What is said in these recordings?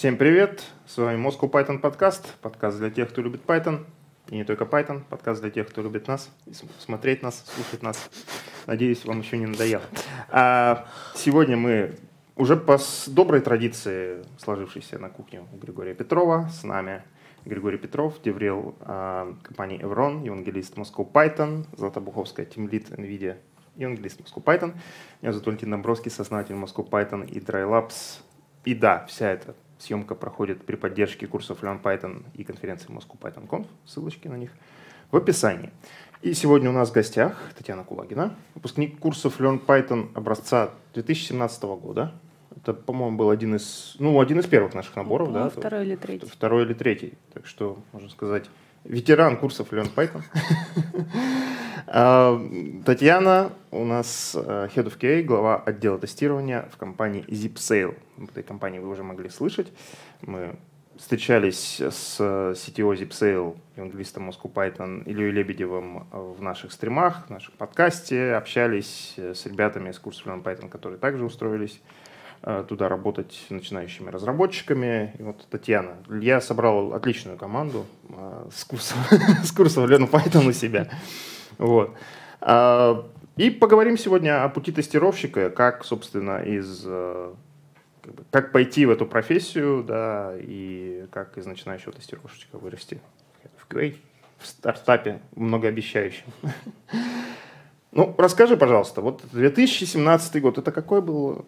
Всем привет! С вами Moscow Python подкаст, подкаст для тех, кто любит Python, и не только Python, подкаст для тех, кто любит нас, смотреть нас, слушать нас. Надеюсь, вам еще не надоело. А сегодня мы уже по доброй традиции, сложившейся на кухне у Григория Петрова, с нами Григорий Петров, деврел э, компании Evron, евангелист Moscow Python, Златобуховская, тимлит NVIDIA, евангелист Moscow Python. Меня зовут Валентин Домбровский, сооснователь Moscow Python и DryLabs. И да, вся эта съемка проходит при поддержке курсов Learn Python и конференции Moscow Python Conf, ссылочки на них в описании. И сегодня у нас в гостях Татьяна Кулагина, выпускник курсов Learn Python образца 2017 года. Это, по-моему, был один из, ну, один из первых наших наборов, ну, да? Второй или третий. Второй или третий. Так что, можно сказать, ветеран курсов Learn Python. А, Татьяна у нас э, Head of QA, глава отдела тестирования в компании ZipSale. В этой компании вы уже могли слышать. Мы встречались с CTO ZipSale, евангелистом Moscow Python Ильей Лебедевым в наших стримах, в нашем подкасте, общались с ребятами из курса Learn Python, которые также устроились э, туда работать начинающими разработчиками. И вот Татьяна. Я собрал отличную команду э, с курсом, с курсом Learn Python у себя. Вот. А, и поговорим сегодня о пути тестировщика, как, собственно, из э, как, пойти в эту профессию, да, и как из начинающего тестировщика вырасти в QA, в стартапе многообещающем. Ну, расскажи, пожалуйста, вот 2017 год, это какой был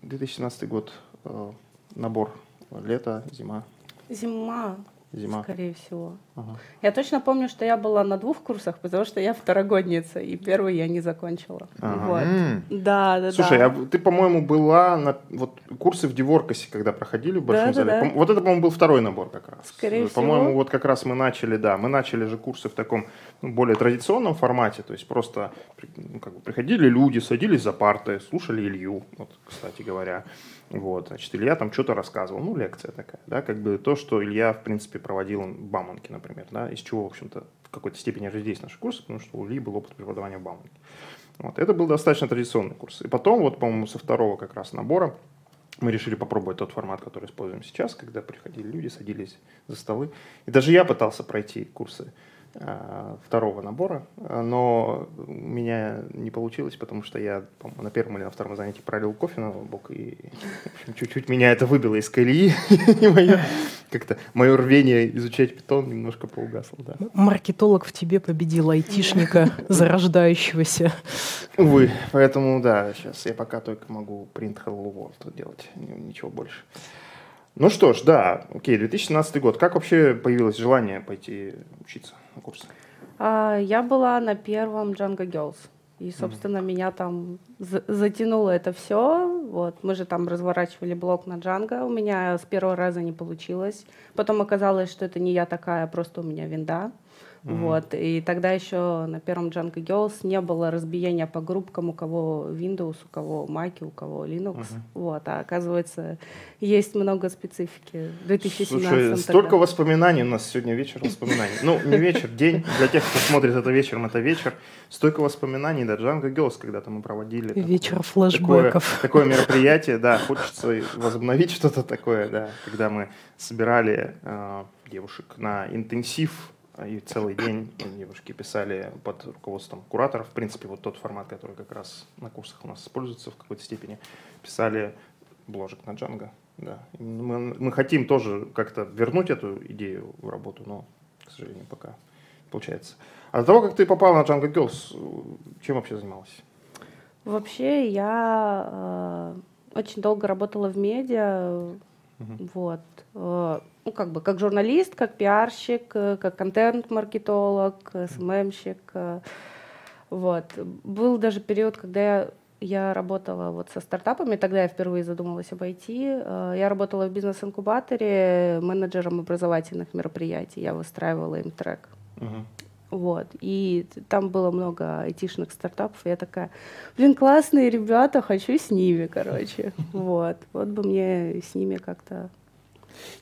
2017 год э, набор? Лето, зима? Зима. Зима. Скорее всего. Ага. Я точно помню, что я была на двух курсах, потому что я второгодница, и первый я не закончила. Ага. Вот. Да, да, Слушай, да. а ты, по-моему, была на вот курсы в Диворкасе, когда проходили в большом да, зале. Да, да. Вот это, по-моему, был второй набор как раз. Скорее по-моему, всего. вот как раз мы начали, да, мы начали же курсы в таком ну, более традиционном формате, то есть просто ну, как бы приходили люди, садились за парты, слушали Илью, вот, кстати говоря. Вот, значит, Илья там что-то рассказывал, ну, лекция такая, да, как бы то, что Илья, в принципе, проводил в Бауманке, например, да, из чего, в общем-то, в какой-то степени здесь наши курсы, потому что у Ильи был опыт преподавания в Бауманке. Вот, это был достаточно традиционный курс. И потом, вот, по-моему, со второго как раз набора мы решили попробовать тот формат, который используем сейчас, когда приходили люди, садились за столы. И даже я пытался пройти курсы второго набора, но у меня не получилось, потому что я на первом или на втором занятии пролил кофе на бок, и чуть-чуть меня это выбило из колеи, и мое, как-то мое рвение изучать питон немножко поугасло. Да. Маркетолог в тебе победил айтишника, зарождающегося. Увы, поэтому да, сейчас я пока только могу print hello world делать, ничего больше. Ну что ж, да, окей, 2017 год. Как вообще появилось желание пойти учиться на курсы? А, я была на первом Django Girls. И, собственно, mm-hmm. меня там затянуло это все. Вот, мы же там разворачивали блок на Django. У меня с первого раза не получилось. Потом оказалось, что это не я такая, просто у меня винда. Mm-hmm. Вот. И тогда еще на первом Django Girls не было разбиения по группкам, у кого Windows, у кого Mac, у кого Linux. Mm-hmm. Вот. А оказывается, есть много специфики. В 2017 Слушай, столько тогда. воспоминаний у нас сегодня вечер воспоминаний. Ну, не вечер, день. Для тех, кто смотрит это вечером, это вечер. Столько воспоминаний, да, Django Girls когда-то мы проводили. Вечер флешбеков. Такое, такое мероприятие, да, хочется возобновить что-то такое, да, когда мы собирали э, девушек на интенсив и целый день девушки писали под руководством кураторов. В принципе, вот тот формат, который как раз на курсах у нас используется в какой-то степени, писали бложек на Django. Да. Мы, мы хотим тоже как-то вернуть эту идею в работу, но, к сожалению, пока получается. А до того, как ты попала на Django Girls, чем вообще занималась? Вообще я э, очень долго работала в медиа, Uh-huh. Вот. Э, ну, как бы, как журналист, как пиарщик, э, как контент-маркетолог, СММщик. Э, вот. Был даже период, когда я я работала вот со стартапами, тогда я впервые задумалась об IT. Я работала в бизнес-инкубаторе менеджером образовательных мероприятий. Я выстраивала им трек. Uh-huh. Вот. И там было много айтишных стартапов. И я такая, блин, классные ребята, хочу с ними, короче. Вот. Вот бы мне с ними как-то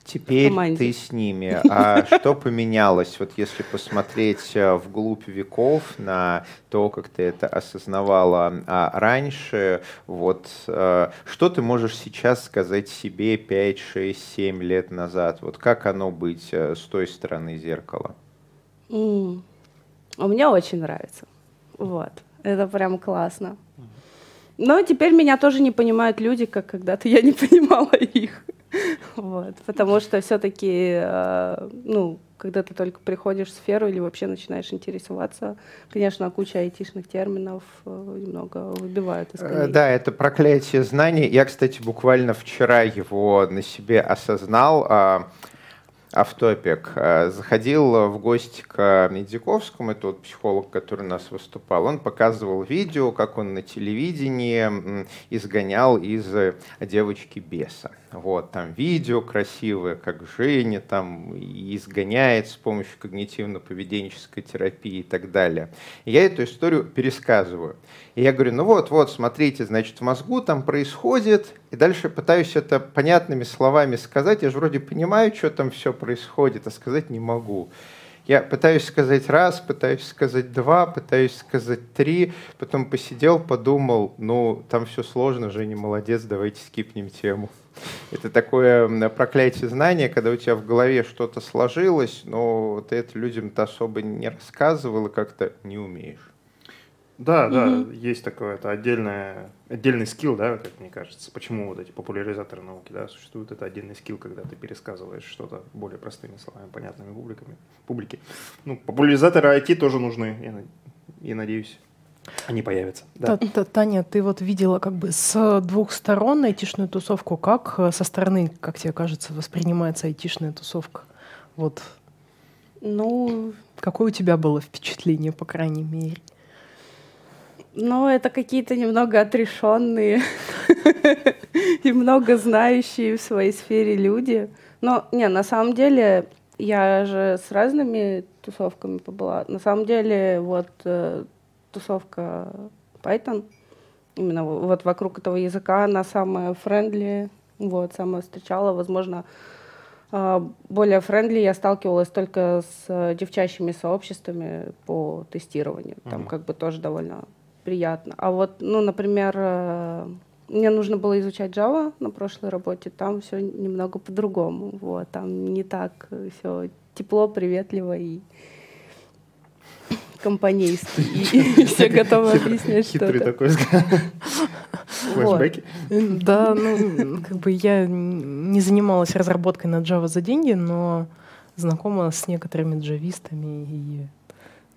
Теперь ты с ними. А что поменялось, вот если посмотреть э, вглубь веков на то, как ты это осознавала а раньше, вот э, что ты можешь сейчас сказать себе 5, 6, 7 лет назад? Вот как оно быть э, с той стороны зеркала? Mm. А мне очень нравится. Вот. Это прям классно. Но теперь меня тоже не понимают люди, как когда-то я не понимала их. Вот. Потому что все-таки, э, ну, когда ты только приходишь в сферу или вообще начинаешь интересоваться, конечно, куча айтишных терминов э, немного выбивают из колеи. Да, это проклятие знаний. Я, кстати, буквально вчера его на себе осознал. А, автопик. Э, заходил в гости к Медзяковскому, это вот психолог, который у нас выступал. Он показывал видео, как он на телевидении изгонял из девочки беса. Вот, там видео красивое, как Женя там изгоняет с помощью когнитивно-поведенческой терапии и так далее. И я эту историю пересказываю. И я говорю, ну вот, вот, смотрите, значит, в мозгу там происходит, и дальше пытаюсь это понятными словами сказать. Я же вроде понимаю, что там все происходит, а сказать не могу. Я пытаюсь сказать раз, пытаюсь сказать два, пытаюсь сказать три, потом посидел, подумал, ну, там все сложно, Женя молодец, давайте скипнем тему. Это такое проклятие знания, когда у тебя в голове что-то сложилось, но ты это людям-то особо не рассказывал и как-то не умеешь. Да, угу. да, есть такое, это отдельное, отдельный скилл, да, как мне кажется. Почему вот эти популяризаторы науки, да, существует, это отдельный скилл, когда ты пересказываешь что-то более простыми словами, понятными публиками, публике. Ну, популяризаторы IT тоже нужны, я, я надеюсь. Они появятся. Да. Таня, ты вот видела как бы с двух сторон айтишную тусовку. Как э, со стороны, как тебе кажется, воспринимается айтишная тусовка? Вот. Ну, какое у тебя было впечатление, по крайней мере? Ну, это какие-то немного отрешенные и много знающие в своей сфере люди. Но, не, на самом деле, я же с разными тусовками побыла. На самом деле, вот э, тусовка Python, именно вот вокруг этого языка, она самая friendly, вот, самая встречала, возможно, а, более friendly я сталкивалась только с девчачьими сообществами по тестированию. Там mm-hmm. как бы тоже довольно приятно. А вот, ну, например, э, мне нужно было изучать Java на прошлой работе, там все немного по-другому. Вот, там не так все тепло, приветливо и компанейский, и все готовы объяснять что-то. Хитрый такой Флэшбэки? Да, ну, как бы я не занималась разработкой на Java за деньги, но знакома с некоторыми джавистами и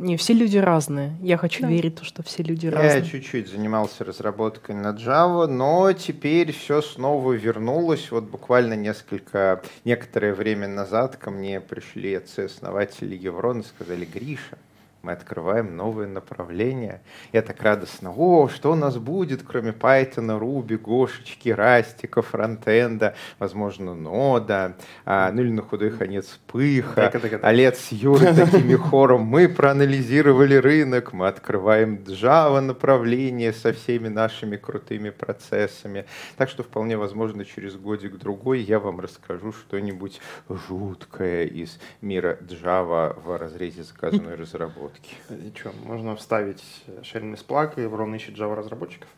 не, все люди разные. Я хочу да. верить, что все люди я разные. Я чуть-чуть занимался разработкой на Java, но теперь все снова вернулось. Вот буквально несколько, некоторое время назад ко мне пришли отцы-основатели Еврон и сказали, Гриша, мы открываем новые направления. Я так радостно, о, что у нас будет, кроме Python, Ruby, Гошечки, Растика, фронтенда, возможно, Нода, а, ну или на худой конец Пыха, а лет с Юрой такими хором. Мы проанализировали рынок, мы открываем Java направление со всеми нашими крутыми процессами. Так что вполне возможно через годик-другой я вам расскажу что-нибудь жуткое из мира Java в разрезе заказанной разработки разработки. Ничего, можно вставить Sharing is Plug, Evron ищет Java разработчиков.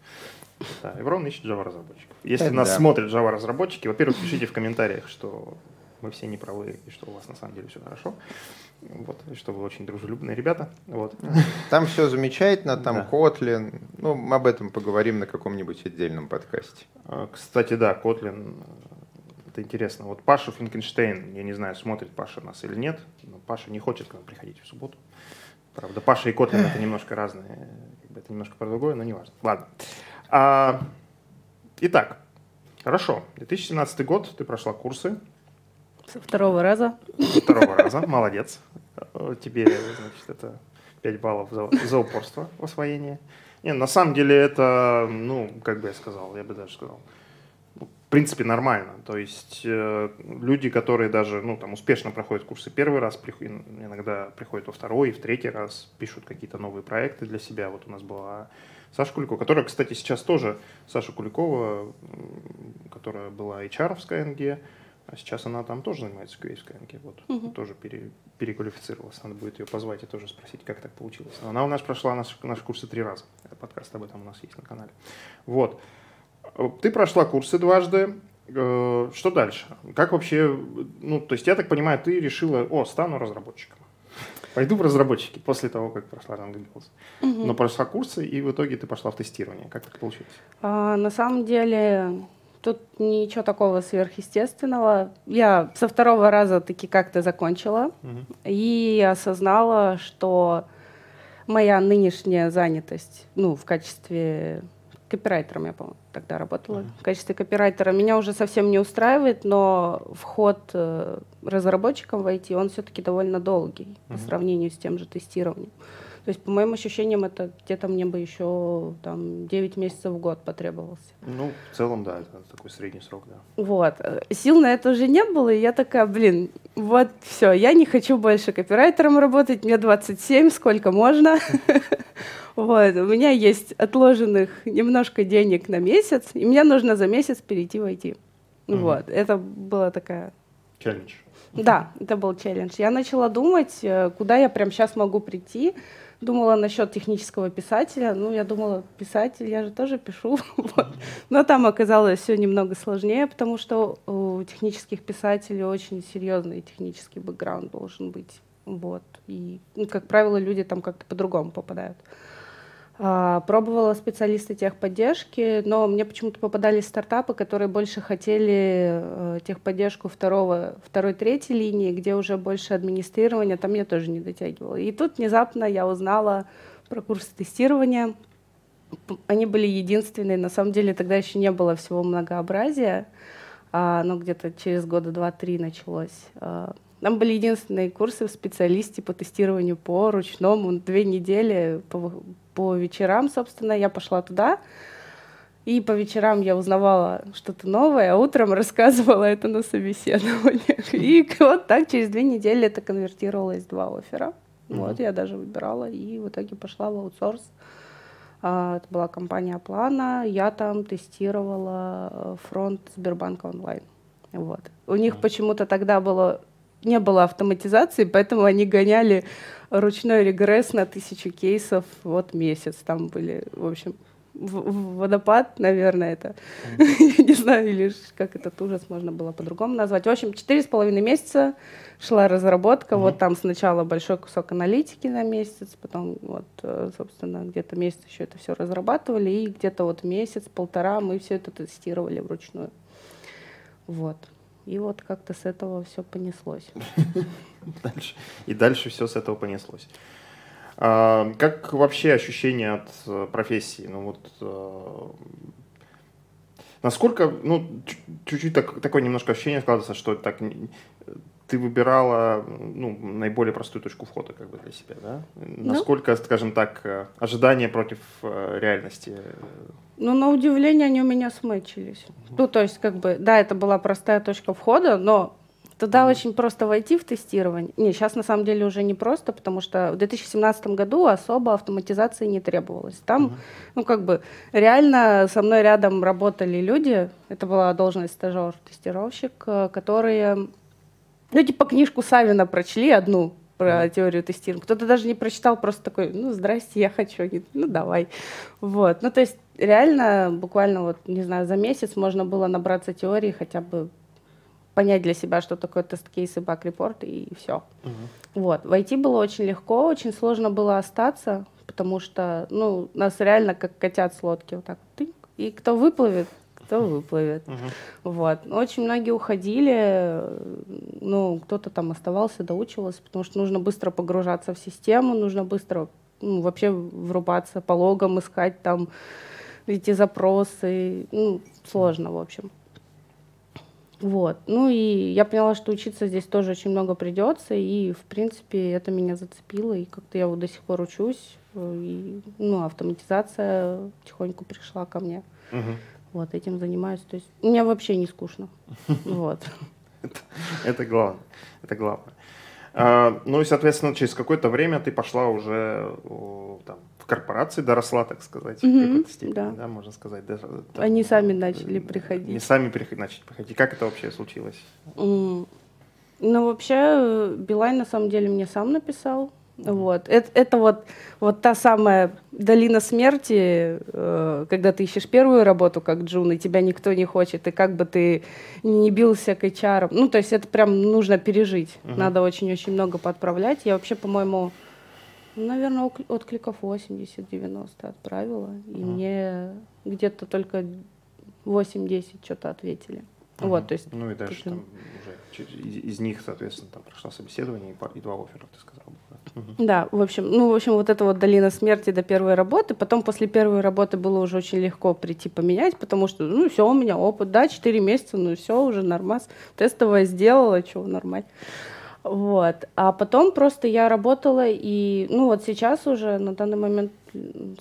Да, Evron ищет Java разработчиков. Если Это нас да. смотрят Java разработчики, во-первых, пишите в комментариях, что мы все не правы и что у вас на самом деле все хорошо. Вот, и что вы очень дружелюбные ребята. Вот. Там все замечательно, там да. Kotlin. Ну, мы об этом поговорим на каком-нибудь отдельном подкасте. А, кстати, да, Kotlin это интересно. Вот Паша Финкенштейн, я не знаю, смотрит Паша нас или нет, но Паша не хочет к нам приходить в субботу. Правда, Паша и Котлин это немножко разные, это немножко про другое, но не важно. Ладно. А, итак, хорошо. 2017 год, ты прошла курсы. Со второго раза. Со второго раза, молодец. Тебе, значит, это 5 баллов за, за упорство в освоении. Не, на самом деле это, ну, как бы я сказал, я бы даже сказал, принципе, нормально. То есть э, люди, которые даже ну, там, успешно проходят курсы первый раз, иногда приходят во второй и в третий раз, пишут какие-то новые проекты для себя. Вот у нас была Саша Куликова, которая, кстати, сейчас тоже, Саша Куликова, которая была HR в Skyeng, А сейчас она там тоже занимается QA в Skyeng. Вот, угу. тоже пере, переквалифицировалась. Надо будет ее позвать и тоже спросить, как так получилось. Она у нас прошла наш, наши курсы три раза. Подкаст об этом у нас есть на канале. Вот. Ты прошла курсы дважды. Э, что дальше? Как вообще, ну, то есть я так понимаю, ты решила, о, стану разработчиком. Пойду в разработчики после того, как прошла. Угу. Но прошла курсы, и в итоге ты пошла в тестирование. Как так получилось? А, на самом деле, тут ничего такого сверхъестественного. Я со второго раза таки как-то закончила угу. и осознала, что моя нынешняя занятость, ну, в качестве копирайтером, я, по-моему, тогда работала. Uh-huh. В качестве копирайтера меня уже совсем не устраивает, но вход э, разработчиком в IT, он все-таки довольно долгий uh-huh. по сравнению с тем же тестированием. То есть, по моим ощущениям, это где-то мне бы еще там 9 месяцев в год потребовался. Ну, в целом, да, это такой средний срок, да. Вот. Сил на это уже не было, и я такая, блин, вот все, я не хочу больше копирайтером работать, мне 27, сколько можно. Вот, у меня есть отложенных немножко денег на месяц, и мне нужно за месяц перейти в IT. Вот, это была такая... Челлендж. Да, это был челлендж. Я начала думать, э, куда я прямо сейчас могу прийти. Думала насчет технического писателя. Ну, я думала, писатель, я же тоже пишу. Но там оказалось все немного сложнее, потому что у технических писателей очень серьезный технический бэкграунд должен быть. Вот. И, ну, как правило, люди там как-то по-другому попадают. А, пробовала специалисты техподдержки, но мне почему-то попадались стартапы, которые больше хотели э, техподдержку второго, второй, третьей линии, где уже больше администрирования, там я тоже не дотягивала. И тут внезапно я узнала про курсы тестирования. Они были единственные, на самом деле тогда еще не было всего многообразия, а, но где-то через года два-три началось. Там были единственные курсы в специалисте по тестированию по ручному, две недели по, по вечерам, собственно, я пошла туда. И по вечерам я узнавала что-то новое, а утром рассказывала это на собеседованиях. И вот так через две недели это конвертировалось в два оффера. Mm-hmm. Вот, я даже выбирала и в итоге пошла в аутсорс. А, это была компания Плана. Я там тестировала э, фронт Сбербанка онлайн. Вот. У них mm-hmm. почему-то тогда было не было автоматизации, поэтому они гоняли ручной регресс на тысячу кейсов вот месяц. Там были, в общем, водопад, наверное, это. Не знаю, или как этот ужас можно было по-другому назвать. В общем, четыре с половиной месяца шла разработка. Вот там сначала большой кусок аналитики на месяц, потом вот, э, собственно, где-то месяц еще это все разрабатывали, и где-то вот месяц, полтора мы все это тестировали вручную. Вот. И вот как-то с этого все понеслось. Дальше. И дальше все с этого понеслось. А, как вообще ощущение от э, профессии? Ну вот э, насколько, ну чуть-чуть так, такое немножко ощущение складывается, что так ты выбирала ну, наиболее простую точку входа как бы для себя, да? Ну. Насколько, скажем так, э, ожидания против реальности ну, на удивление, они у меня смычились. Ну, то есть, как бы, да, это была простая точка входа, но Туда mm-hmm. очень просто войти в тестирование. Не, сейчас на самом деле уже не просто, потому что в 2017 году особо автоматизации не требовалось. Там, mm-hmm. ну как бы, реально со мной рядом работали люди, это была должность стажер-тестировщик, э, которые, ну типа книжку Савина прочли одну, про теорию тестирования. Кто-то даже не прочитал, просто такой, ну, здрасте, я хочу. Они, ну, давай. Вот. Ну, то есть реально буквально вот, не знаю, за месяц можно было набраться теории, хотя бы понять для себя, что такое тест-кейс и баг-репорт, и все. Угу. Вот. Войти было очень легко, очень сложно было остаться, потому что, ну, нас реально как котят с лодки, вот так, тынк, и кто выплывет, кто выплывет. Угу. Вот. Очень многие уходили, ну, кто-то там оставался, доучивался, потому что нужно быстро погружаться в систему, нужно быстро ну, вообще врубаться по логам, искать там эти запросы. Ну, сложно, в общем. Вот. Ну и я поняла, что учиться здесь тоже очень много придется, и, в принципе, это меня зацепило, и как-то я вот до сих пор учусь, и, ну, автоматизация потихоньку пришла ко мне. Угу. Вот, этим занимаюсь. То есть мне вообще не скучно. Вот. Это главное. Это главное. А, ну и, соответственно, через какое-то время ты пошла уже там, в корпорации, доросла, так сказать, mm-hmm, в какой-то степени, да. да, можно сказать. Даже, там, Они сами начали приходить. Они сами приходить, начали приходить. Как это вообще случилось? Mm. Ну, вообще, Билайн на самом деле мне сам написал. Вот. Это, это вот, вот та самая долина смерти, э, когда ты ищешь первую работу как Джун, и тебя никто не хочет, и как бы ты не бился к HR. Ну, то есть это прям нужно пережить. Uh-huh. Надо очень-очень много подправлять. Я вообще, по-моему, наверное, откликов 80-90 отправила, и uh-huh. мне где-то только 8-10 что-то ответили. Uh-huh. Вот, то есть, ну и дальше там уже из, из них, соответственно, там прошло собеседование и, и два оффера, ты сказал. Да, в общем, ну, в общем, вот это вот долина смерти до первой работы. Потом после первой работы было уже очень легко прийти поменять, потому что, ну, все, у меня опыт, да, 4 месяца, ну, все, уже нормас. Тестовое сделала, что, нормально. Вот. А потом просто я работала, и, ну, вот сейчас уже на данный момент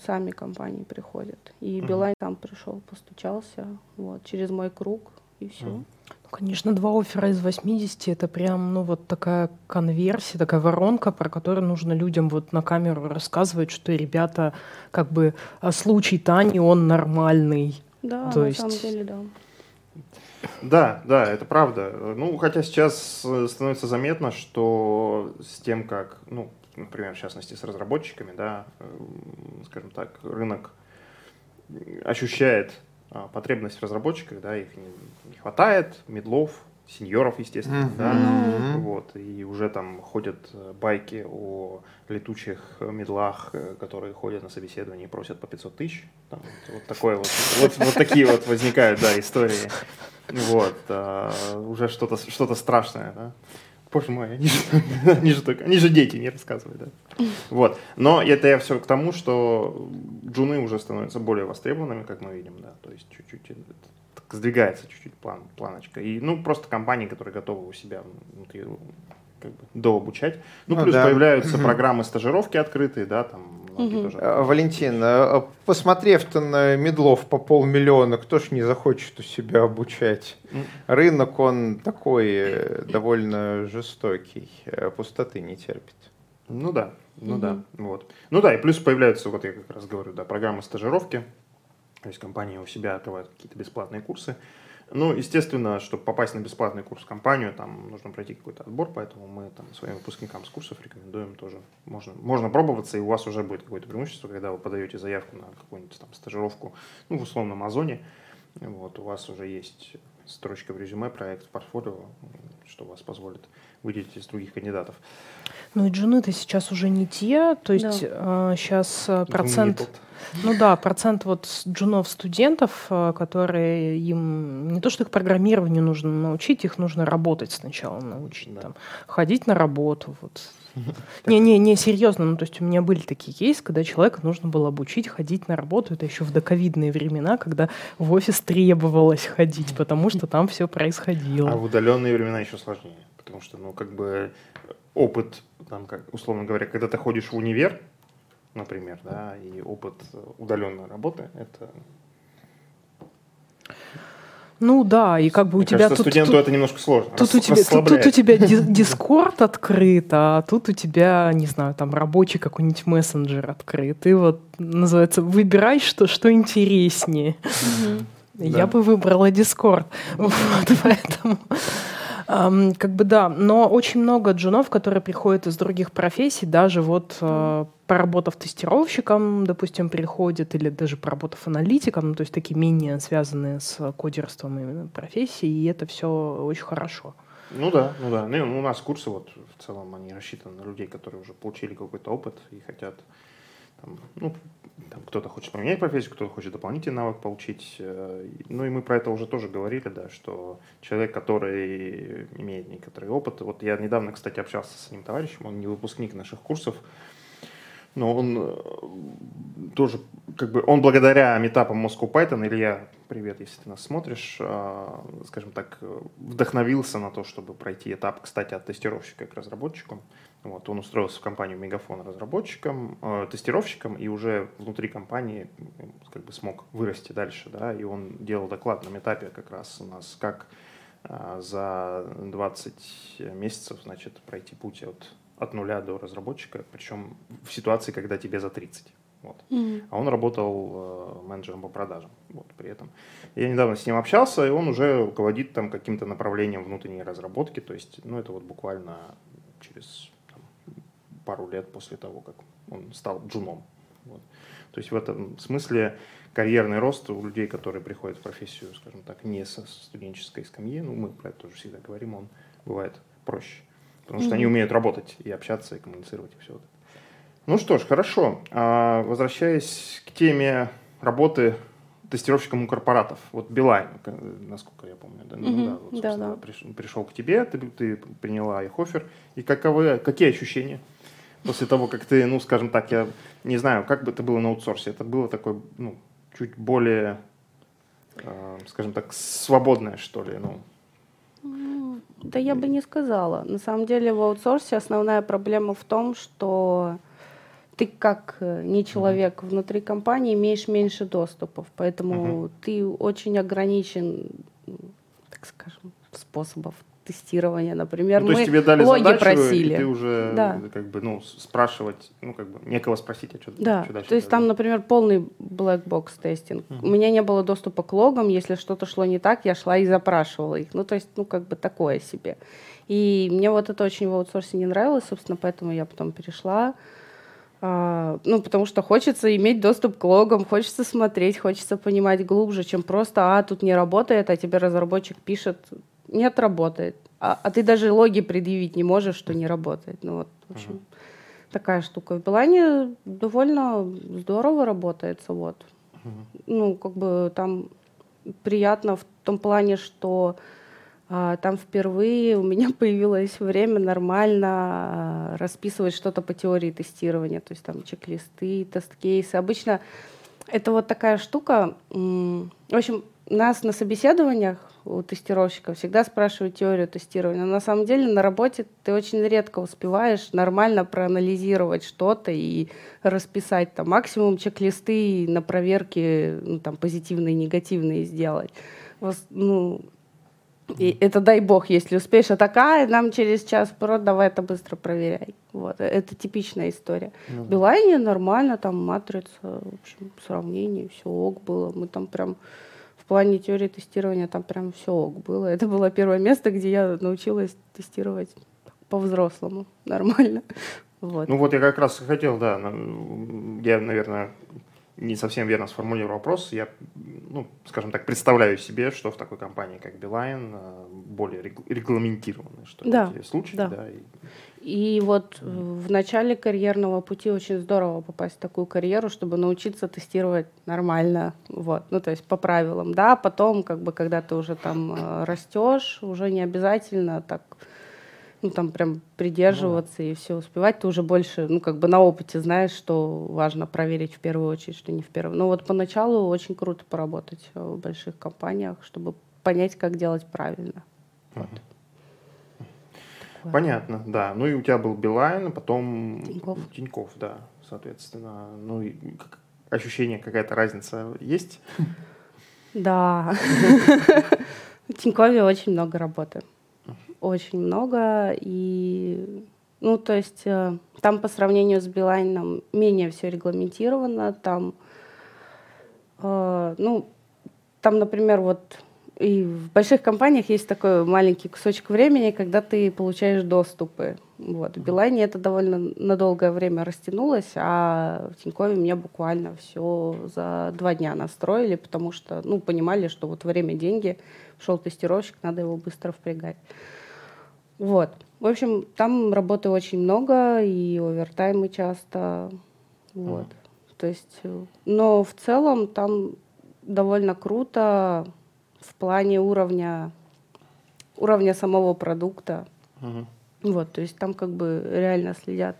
сами компании приходят. И Билайн сам пришел, постучался, вот, через мой круг, и все. Mm. Конечно, два оффера из 80 это прям, ну, вот такая конверсия, такая воронка, про которую нужно людям вот на камеру рассказывать, что ребята, как бы, а случай Тани, он нормальный. Да, То на есть... самом деле, да. Да, да, это правда. Ну, хотя сейчас э, становится заметно, что с тем, как, ну, например, в частности, с разработчиками, да, скажем так, рынок ощущает а, потребность в разработчиках, да, их хватает, медлов, сеньоров, естественно, mm-hmm. да, mm-hmm. вот, и уже там ходят э, байки о летучих медлах, э, которые ходят на собеседование и просят по 500 тысяч, там, вот, такое вот, вот, вот такие вот возникают, да, истории, вот, а, уже что-то что-то страшное, да. Боже мой, они же, они же, только, они же дети, не рассказывают, да. Вот. Но это я все к тому, что джуны уже становятся более востребованными, как мы видим, да. То есть чуть-чуть сдвигается чуть-чуть план, планочка. И, ну, просто компании, которые готовы у себя внутри как бы дообучать. Ну, ну плюс да. появляются программы стажировки открытые, да, там Угу. Тоже. Валентин, а, посмотрев-то на медлов по полмиллиона, кто ж не захочет у себя обучать? Рынок, он такой э, довольно жестокий, э, пустоты не терпит. Ну да, ну угу. да, вот. Ну да, и плюс появляются, вот я как раз говорю, да, программы стажировки, то есть компании у себя открывают какие-то бесплатные курсы, ну, естественно, чтобы попасть на бесплатный курс в компанию, там нужно пройти какой-то отбор, поэтому мы там своим выпускникам с курсов рекомендуем тоже. Можно, можно пробоваться, и у вас уже будет какое-то преимущество, когда вы подаете заявку на какую-нибудь там стажировку, ну, в условном Озоне, вот, у вас уже есть строчка в резюме, проект в портфолио, что вас позволит выделить из других кандидатов. Ну и джуны-то сейчас уже не те, то есть да. э, сейчас процент... Ну да, процент вот джунов студентов, э, которые им не то, что их программированию нужно научить, их нужно работать сначала научить, да. там, ходить на работу, вот. Не-не, не, серьезно, ну то есть у меня были такие кейсы, когда человека нужно было обучить ходить на работу, это еще в доковидные времена, когда в офис требовалось ходить, потому что там все происходило. А в удаленные времена еще сложнее, потому что, ну, как бы опыт, там, как, условно говоря, когда ты ходишь в универ, например, да, и опыт удаленной работы, это ну да, и как бы Мне у тебя кажется, тут студенту тут, это немножко сложно. Тут у тебя тут, тут у тебя Дискорд открыт, а тут у тебя не знаю там рабочий какой-нибудь мессенджер открыт. И вот называется выбирай что что интереснее. Я бы выбрала Дискорд, вот поэтому. Um, как бы да, но очень много джунов, которые приходят из других профессий, даже вот uh, поработав тестировщиком, допустим, приходят, или даже поработав аналитиком, ну, то есть такие менее связанные с кодерством именно профессии, и это все очень хорошо. Ну да, ну да. Ну, у нас курсы вот в целом они рассчитаны на людей, которые уже получили какой-то опыт и хотят там, ну, там, кто-то хочет поменять профессию, кто-то хочет дополнительный навык получить. Э, ну и мы про это уже тоже говорили, да, что человек, который имеет некоторый опыт, вот я недавно, кстати, общался с одним товарищем, он не выпускник наших курсов, но он э, тоже, как бы, он благодаря метапам Moscow Python, Илья, привет, если ты нас смотришь, э, скажем так, вдохновился на то, чтобы пройти этап, кстати, от тестировщика к разработчику. Вот, он устроился в компанию Мегафон разработчиком, э, тестировщиком, и уже внутри компании как бы смог вырасти дальше, да, и он делал доклад на этапе как раз у нас, как а, за 20 месяцев, значит, пройти путь от, от нуля до разработчика, причем в ситуации, когда тебе за 30. Вот. Mm-hmm. А он работал э, менеджером по продажам. Вот, при этом. Я недавно с ним общался, и он уже руководит там каким-то направлением внутренней разработки. То есть, ну, это вот буквально через пару лет после того, как он стал джуном. Вот. То есть в этом смысле карьерный рост у людей, которые приходят в профессию, скажем так, не со студенческой скамьи, ну, мы про это тоже всегда говорим, он бывает проще. Потому что mm-hmm. они умеют работать и общаться, и коммуницировать, и все это. Ну что ж, хорошо. А, возвращаясь к теме работы тестировщиком у корпоратов. Вот Билайн, насколько я помню. Да, угу, да, вот, да, да. Пришел, пришел к тебе, ты, ты приняла их офер. И каковы, какие ощущения после того, как ты, ну, скажем так, я не знаю, как бы это было на аутсорсе. Это было такое, ну, чуть более, э, скажем так, свободное, что ли, ну, да я бы не сказала. На самом деле в аутсорсе основная проблема в том, что ты как э, не человек mm-hmm. внутри компании имеешь меньше доступов, поэтому mm-hmm. ты очень ограничен, так скажем, способов тестирования, например, ну, то есть тебе дали логи задачу, просили. И ты уже да. как бы ну спрашивать, ну как бы некого спросить, а что, да. что дальше. То есть там, например, полный black box тестинг. Uh-huh. У меня не было доступа к логам, если что-то шло не так, я шла и запрашивала их. Ну то есть, ну как бы такое себе. И мне вот это очень в аутсорсе не нравилось, собственно, поэтому я потом перешла. А, ну, потому что хочется иметь доступ к логам, хочется смотреть, хочется понимать глубже, чем просто, а, тут не работает, а тебе разработчик пишет, нет, работает. А, а ты даже логи предъявить не можешь, что не работает. Ну, вот, в общем, uh-huh. такая штука. В Билайне довольно здорово работается, вот. Uh-huh. Ну, как бы там приятно в том плане, что а, там впервые у меня появилось время нормально а, расписывать что-то по теории тестирования, то есть там чек-листы, тест-кейсы. Обычно это вот такая штука. В общем, нас на собеседованиях у тестировщиков всегда спрашивают теорию тестирования. Но на самом деле на работе ты очень редко успеваешь нормально проанализировать что-то и расписать там максимум чек-листы на проверки ну, там, позитивные и негативные сделать. Ну, и это дай бог, если успеешь, а такая, нам через час про, давай это быстро проверяй. Вот, это типичная история. Ну, да. Билайне нормально, там матрица, в общем, сравнение, все ок было. Мы там прям в плане теории тестирования там прям все ок было. Это было первое место, где я научилась тестировать по-взрослому нормально. Вот. Ну вот я как раз хотел, да, я, наверное, не совсем верно сформулировал вопрос. Я, ну, скажем так, представляю себе, что в такой компании, как Билайн, э, более регламентированы что да, эти случаи. Да. Да, и... и вот в начале карьерного пути очень здорово попасть в такую карьеру, чтобы научиться тестировать нормально, вот, ну то есть по правилам, да, потом как бы когда ты уже там э, растешь, уже не обязательно так ну, там прям придерживаться ну, и все успевать, ты уже больше, ну, как бы на опыте знаешь, что важно проверить в первую очередь, что не в первую. Но вот поначалу очень круто поработать в больших компаниях, чтобы понять, как делать правильно. Вот. Понятно, да. Ну и у тебя был Билайн, а потом Тиньков, Тиньков да, соответственно. Ну и как, ощущение, какая-то разница есть? Да. В Тинькове очень много работы очень много. И, ну, то есть э, там по сравнению с Билайном менее все регламентировано. Там, э, ну, там, например, вот и в больших компаниях есть такой маленький кусочек времени, когда ты получаешь доступы. Вот. В Билайне это довольно на долгое время растянулось, а в Тинькове мне буквально все за два дня настроили, потому что ну, понимали, что вот время деньги, шел тестировщик, надо его быстро впрягать. Вот. В общем, там работы очень много, и овертаймы часто. Вот. Mm. То есть, но в целом там довольно круто в плане уровня, уровня самого продукта. Mm-hmm. Вот, то есть там как бы реально следят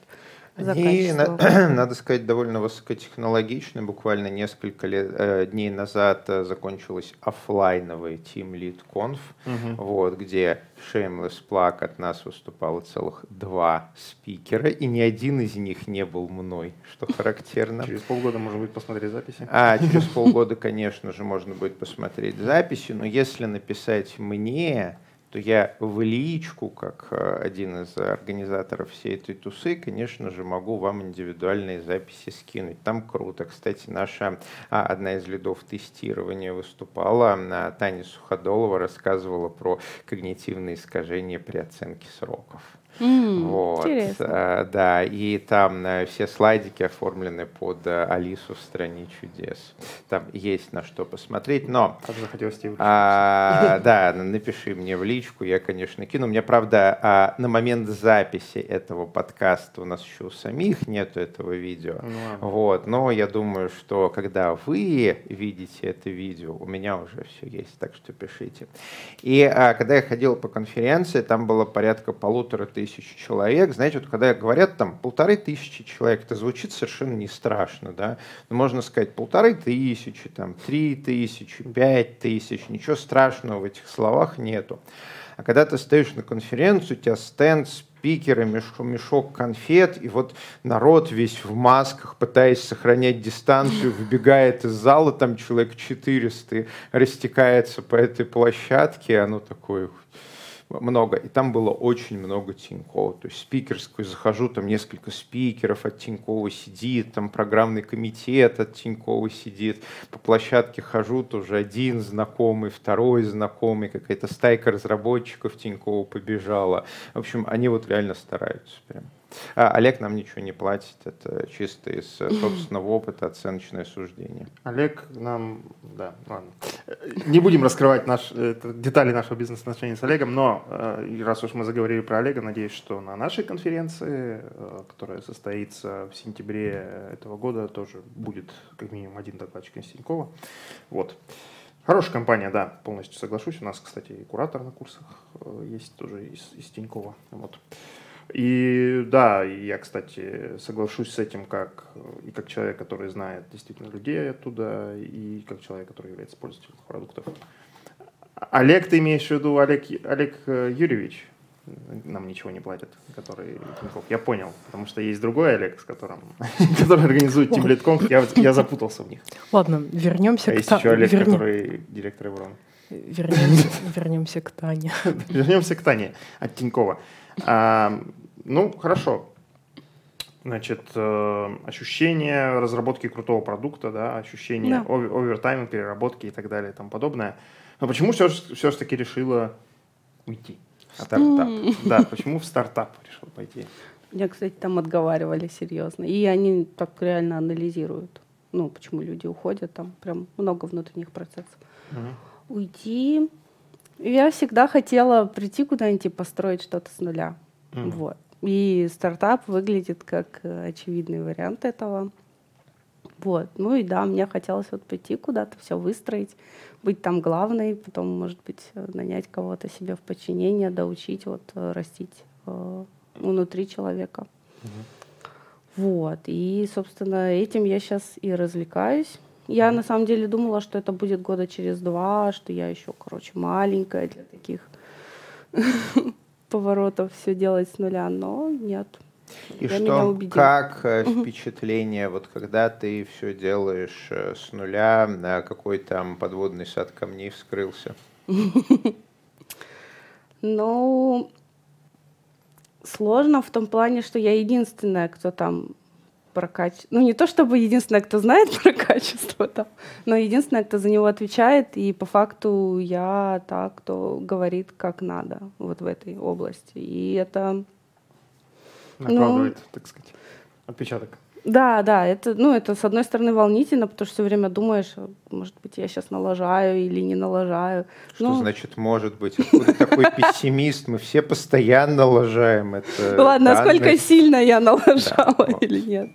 они, надо сказать, довольно высокотехнологичны. Буквально несколько лет, э, дней назад э, закончилась офлайновая Team Lead Conf, угу. вот, где Shameless Plug от нас выступало целых два спикера, и ни один из них не был мной, что характерно. Через полгода можно будет посмотреть записи. А, через полгода, конечно же, можно будет посмотреть записи, но если написать мне, то я в личку, как э, один из организаторов всей этой тусы, конечно же, могу вам индивидуальные записи скинуть. Там круто. Кстати, наша а, одна из лидов тестирования выступала, а, Таня Суходолова рассказывала про когнитивные искажения при оценке сроков. М, Вот, Интересно. э, да, и там э, все слайдики оформлены под э, Алису в стране чудес. Там есть на что посмотреть, но Как захотелось тебе а, да, напиши мне в личку, я, конечно, кину. У меня, правда, а, на момент записи этого подкаста у нас еще у самих нету этого видео. Ну. Вот, но я думаю, что когда вы видите это видео, у меня уже все есть, так что пишите. И а, когда я ходил по конференции, там было порядка полутора тысяч человек. Знаете, вот когда говорят там полторы тысячи человек, это звучит совершенно не страшно, да? Ну, можно сказать полторы тысячи, там, три тысячи, пять тысяч, ничего страшного в этих словах нету. А когда ты стоишь на конференции, у тебя стенд, спикеры, мешок, конфет, и вот народ весь в масках, пытаясь сохранять дистанцию, выбегает из зала, там человек 400, и растекается по этой площадке, оно такое много. И там было очень много Тинькова. То есть спикерскую захожу, там несколько спикеров от Тинькова сидит, там программный комитет от Тинькова сидит. По площадке хожу, тоже один знакомый, второй знакомый, какая-то стайка разработчиков Тинькова побежала. В общем, они вот реально стараются прям. А Олег нам ничего не платит, это чисто из э, собственного опыта оценочное суждение. Олег нам, да, ладно. Э, Не будем раскрывать наш, это, детали нашего бизнес-отношения с Олегом, но э, раз уж мы заговорили про Олега, надеюсь, что на нашей конференции, э, которая состоится в сентябре этого года, тоже будет как минимум один докладчик из Тинькова. Вот. Хорошая компания, да, полностью соглашусь. У нас, кстати, и куратор на курсах э, есть тоже из, из Тинькова. Вот. И да, я, кстати, соглашусь с этим как и как человек, который знает действительно людей оттуда, и как человек, который является пользователем продуктов. Олег, ты имеешь в виду Олег, Олег э, Юрьевич? Нам ничего не платят, который Тинькофф. Я понял, потому что есть другой Олег, с которым, который организует Тимлитком. Я, я запутался в них. Ладно, вернемся А к есть Та- еще Олег, верне- который директор Еврона. вернемся, вернемся к Тане. Вернемся к Тане от Тинькова. А, ну, хорошо. Значит, э, ощущение разработки крутого продукта, да, ощущение Да. овер- овертайма, переработки и так далее и тому подобное. Но почему все, все же таки решила уйти? в Стартап. Да, почему в стартап решила пойти? Меня, кстати, там отговаривали серьезно. И они так реально анализируют. Ну, почему люди уходят, там прям много внутренних процессов. Мгм. Уйти. Я всегда хотела прийти куда-нибудь и построить что-то с нуля. Мгм. Вот. И стартап выглядит как э, очевидный вариант этого. Вот. Ну и да, мне хотелось вот пойти куда-то, все выстроить, быть там главной, потом, может быть, нанять кого-то себе в подчинение, доучить, вот, э, растить э, внутри человека. Вот. И, собственно, этим я сейчас и развлекаюсь. Я на самом деле думала, что это будет года через два, что я еще, короче, маленькая для таких поворотов все делать с нуля, но нет. И Я что, как э, впечатление, вот когда ты все делаешь э, с нуля, на какой там подводный сад камней вскрылся? Ну, сложно в том плане, что я единственная, кто там про качество. Ну, не то чтобы единственная, кто знает про качество там, но единственная, кто за него отвечает. И по факту я та, кто говорит, как надо вот в этой области. И это Накладывает, так сказать, отпечаток. Да, да, это, ну, это с одной стороны волнительно, потому что все время думаешь, а, может быть, я сейчас налажаю или не налажаю. Что Ну, значит может быть? Откуда такой пессимист? Мы все постоянно лажаем. Это Ладно, насколько данность. сильно я налажала или нет.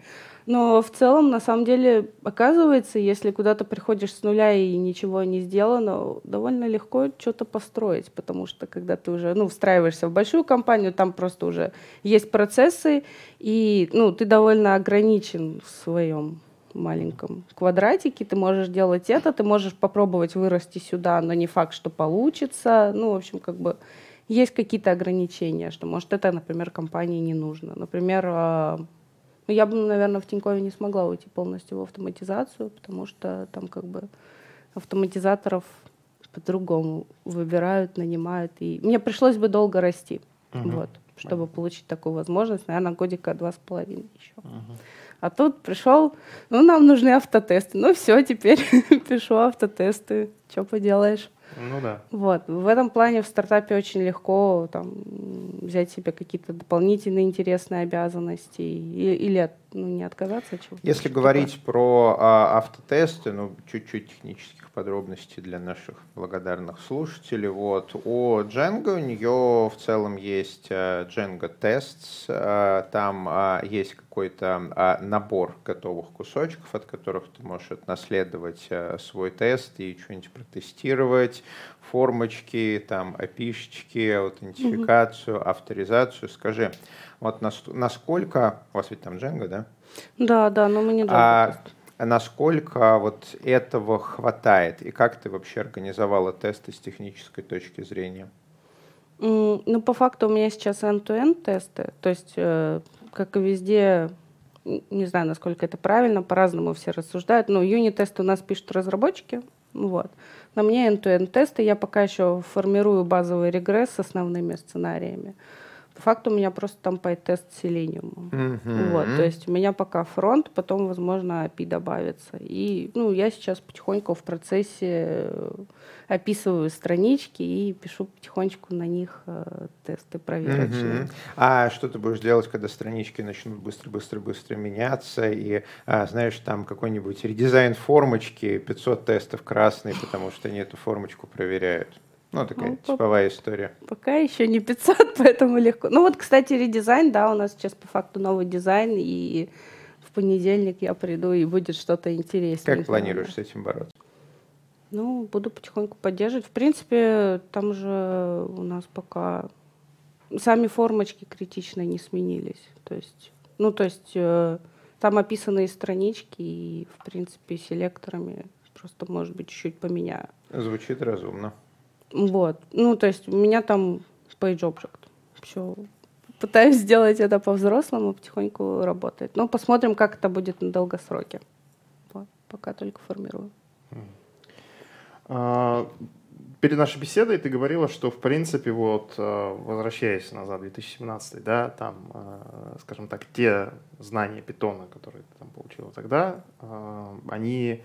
Но в целом, на самом деле, оказывается, если куда-то приходишь с нуля и ничего не сделано, довольно легко что-то построить, потому что когда ты уже ну, встраиваешься в большую компанию, там просто уже есть процессы, и ну, ты довольно ограничен в своем маленьком квадратике, ты можешь делать это, ты можешь попробовать вырасти сюда, но не факт, что получится. Ну, в общем, как бы есть какие-то ограничения, что, может, это, например, компании не нужно. Например, а, ну, я бы, наверное, в Тинькове не смогла уйти полностью в автоматизацию, потому что там как бы автоматизаторов по-другому выбирают, нанимают. И мне пришлось бы долго расти, угу. вот, чтобы Понятно. получить такую возможность, наверное, годика два с половиной еще. Угу. А тут пришел, ну, нам нужны автотесты. Ну, все, теперь пишу автотесты. Что поделаешь? Ну да. Вот. В этом плане в стартапе очень легко там, взять себе какие-то дополнительные интересные обязанности и, или ну, не отказаться от чего-то. Если говорить про а, автотесты, ну, чуть-чуть технических подробностей для наших благодарных слушателей. Вот. О Django у нее в целом есть а, Django Tests. А, там а, есть какой-то а, набор готовых кусочков, от которых ты можешь отнаследовать а, свой тест и что-нибудь протестировать формочки, там, опишечки, аутентификацию, угу. авторизацию. Скажи, вот насколько... У вас ведь там Django, да? Да, да, но мы не Django. А насколько вот этого хватает? И как ты вообще организовала тесты с технической точки зрения? Ну, по факту у меня сейчас end-to-end тесты. То есть, э, как и везде, не знаю, насколько это правильно, по-разному все рассуждают. Но юнит-тесты у нас пишут разработчики. Вот. На мне end-to-end тесты, я пока еще формирую базовый регресс с основными сценариями. По факту у меня просто там PyTest Selenium. Mm-hmm. Вот, то есть у меня пока фронт, потом, возможно, API добавится. И ну, я сейчас потихоньку в процессе э, описываю странички и пишу потихонечку на них э, тесты проверочные. Mm-hmm. А что ты будешь делать, когда странички начнут быстро-быстро-быстро меняться, и, а, знаешь, там какой-нибудь редизайн формочки, 500 тестов красный, потому что они эту формочку проверяют? Ну, такая ну, типовая история. Пока еще не 500, поэтому легко. Ну вот, кстати, редизайн, да, у нас сейчас по факту новый дизайн, и в понедельник я приду, и будет что-то интереснее. Как планируешь с этим бороться? Ну, буду потихоньку поддерживать. В принципе, там же у нас пока сами формочки критично не сменились. То есть, ну, то есть э, там описанные странички, и, в принципе, селекторами просто, может быть, чуть-чуть поменяю. Звучит разумно. Вот. Ну, то есть у меня там page object. Все. Пытаюсь сделать это по-взрослому, потихоньку работает. Но посмотрим, как это будет на долгосроке. Вот. Пока только формирую. А, перед нашей беседой ты говорила, что, в принципе, вот, а, возвращаясь назад, 2017, да, там, а, скажем так, те знания питона, которые ты там получила тогда, они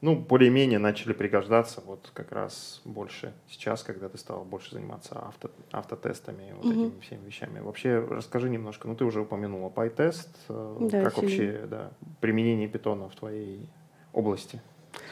ну, более-менее начали пригождаться вот как раз больше сейчас, когда ты стал больше заниматься авто, автотестами, вот mm-hmm. этими всеми вещами. Вообще, расскажи немножко, ну, ты уже упомянула PyTest, э, да, как сильно. вообще, да, применение питона в твоей области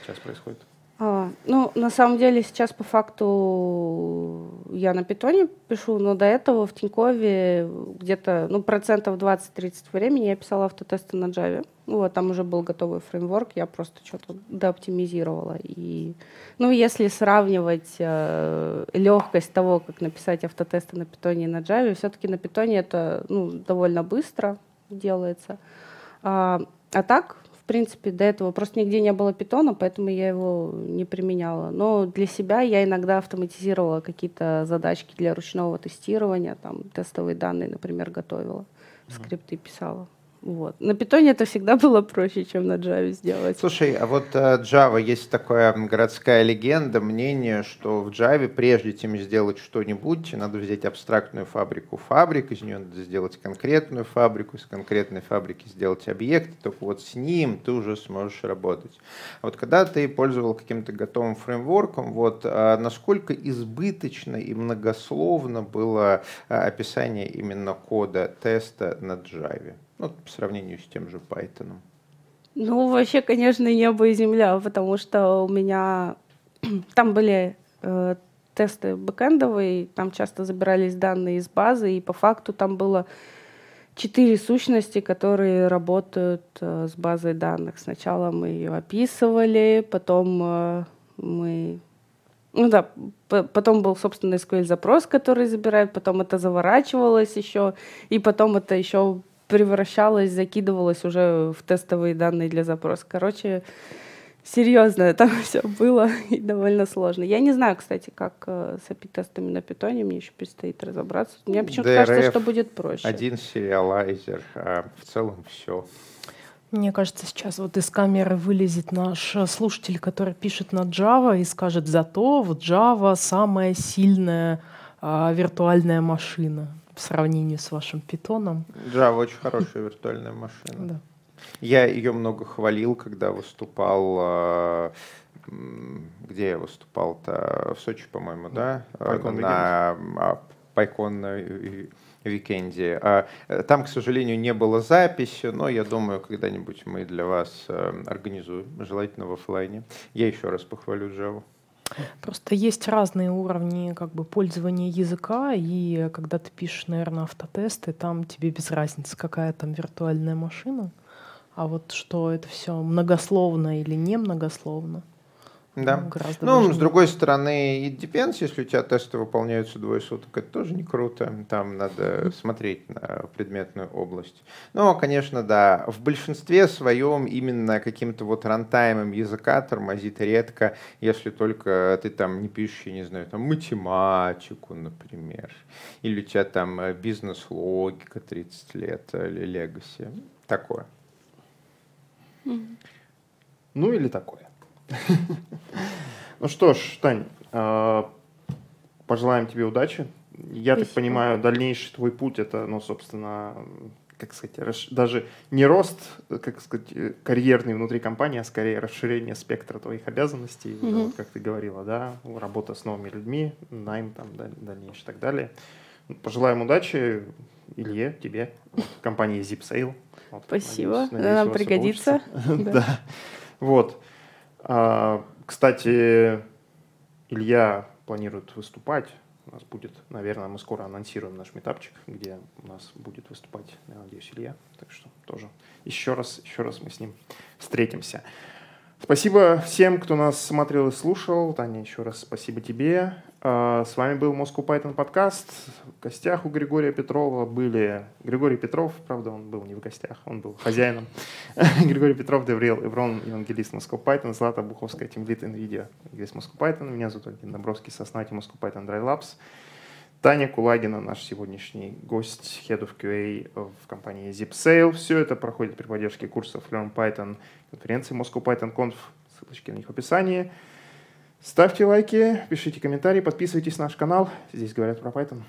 сейчас происходит? А, ну, на самом деле сейчас по факту я на питоне пишу, но до этого в Тинькове где-то ну, процентов 20-30 времени я писала автотесты на Java. Вот, там уже был готовый фреймворк, я просто что-то дооптимизировала. И, ну, если сравнивать э, легкость того, как написать автотесты на питоне и на Java, все-таки на питоне это ну, довольно быстро делается. А, а так, принципе, до этого просто нигде не было питона, поэтому я его не применяла. Но для себя я иногда автоматизировала какие-то задачки для ручного тестирования, там тестовые данные, например, готовила, скрипты писала. Вот. На питоне это всегда было проще, чем на Java сделать. Слушай, а вот uh, Java есть такая городская легенда, мнение, что в Java, прежде чем сделать что-нибудь, надо взять абстрактную фабрику фабрик, из нее надо сделать конкретную фабрику, из конкретной фабрики сделать объект, только вот с ним ты уже сможешь работать. А вот когда ты пользовал каким-то готовым фреймворком, вот uh, насколько избыточно и многословно было uh, описание именно кода теста на Java? Ну, по сравнению с тем же Python. Ну, вообще, конечно, небо и земля, потому что у меня там были э, тесты бэкэндовые, там часто забирались данные из базы, и по факту там было четыре сущности, которые работают э, с базой данных. Сначала мы ее описывали, потом э, мы ну да, потом был, собственно, SQL запрос, который забирает, потом это заворачивалось еще, и потом это еще превращалась, закидывалась уже в тестовые данные для запроса. Короче, серьезно там все было и довольно сложно. Я не знаю, кстати, как э, с API-тестами на питоне, мне еще предстоит разобраться. Мне почему-то кажется, что будет проще. Один сериалайзер, а в целом все. Мне кажется, сейчас вот из камеры вылезет наш слушатель, который пишет на Java и скажет, зато вот Java самая сильная а, виртуальная машина в сравнении с вашим питоном. Java очень хорошая виртуальная машина. Да. Я ее много хвалил, когда выступал а, где я выступал-то? В Сочи, по-моему, да? PyCon на PyCon Weekend е. А, э, там, к сожалению, не было записи, но я думаю, когда-нибудь мы для вас э, организуем, желательно в офлайне. Я еще раз похвалю Java. Просто есть разные уровни как бы пользования языка, и когда ты пишешь, наверное, автотесты, там тебе без разницы, какая там виртуальная машина, а вот что это все многословно или не многословно – да. Гораздо ну, важнее. с другой стороны, и depends, если у тебя тесты выполняются двое суток, это тоже не круто. Там надо смотреть на предметную область. Но, конечно, да, в большинстве своем именно каким-то вот рантаймом языка тормозит редко, если только ты там не пишешь, я не знаю, там математику, например, или у тебя там э, бизнес-логика 30 лет, или легаси. Такое. Ну или такое. Ну что ж, Тань, а, пожелаем тебе удачи. Я так понимаю, дальнейший твой путь это, ну, собственно, как сказать, даже не рост, как сказать, карьерный внутри компании, а скорее расширение спектра твоих обязанностей, вот, как ты говорила, да, работа с новыми людьми, найм там дальнейший и так далее. Пожелаем удачи Илье, тебе, компании ZipSale. Вот, Спасибо, надеюсь, надеюсь, нам пригодится. Да. Вот. А, кстати, Илья планирует выступать. У нас будет, наверное, мы скоро анонсируем наш метапчик, где у нас будет выступать, я надеюсь, Илья. Так что тоже еще раз, еще раз мы с ним встретимся. Спасибо всем, кто нас смотрел и слушал. Таня, еще раз спасибо тебе. А, с вами был Moscow Python подкаст. В гостях у Григория Петрова были... Григорий Петров, правда, он был не в гостях, он был хозяином. Григорий Петров, Деврил Иврон, евангелист Moscow Python, Злата Буховская, тимлит NVIDIA, весь Moscow Python. Меня зовут Альгин Добровский, Соснати Moscow Python Dry Labs. Таня Кулагина, наш сегодняшний гость, Head of QA в компании ZipSale. Все это проходит при поддержке курсов Learn Python, конференции Moscow Python Conf, ссылочки на них в описании. Ставьте лайки, пишите комментарии, подписывайтесь на наш канал. Здесь говорят про Python.